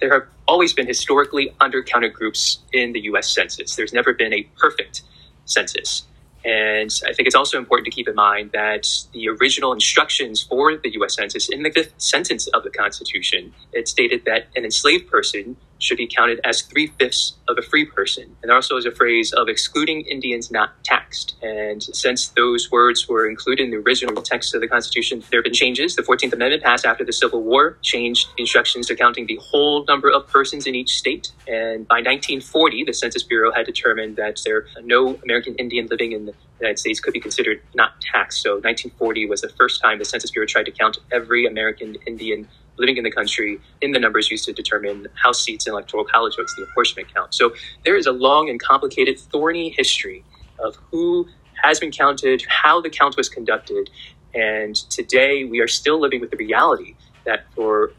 there have always been historically undercounted groups in the US Census. There's never been a perfect census. And I think it's also important to keep in mind that the original instructions for the US Census in the fifth sentence of the Constitution, it stated that an enslaved person should be counted as three fifths of a free person. And there also is a phrase of excluding Indians not taxed. And since those words were included in the original text of the Constitution, there have been changes. The 14th Amendment passed after the Civil War changed instructions to counting the whole number of persons in each state. And by 1940, the Census Bureau had determined that there no American Indian living in the United States could be considered not taxed. So 1940 was the first time the Census Bureau tried to count every American Indian living in the country in the numbers used to determine House seats and electoral college votes, the apportionment count. So there is a long and complicated, thorny history of who has been counted, how the count was conducted, and today we are still living with the reality that for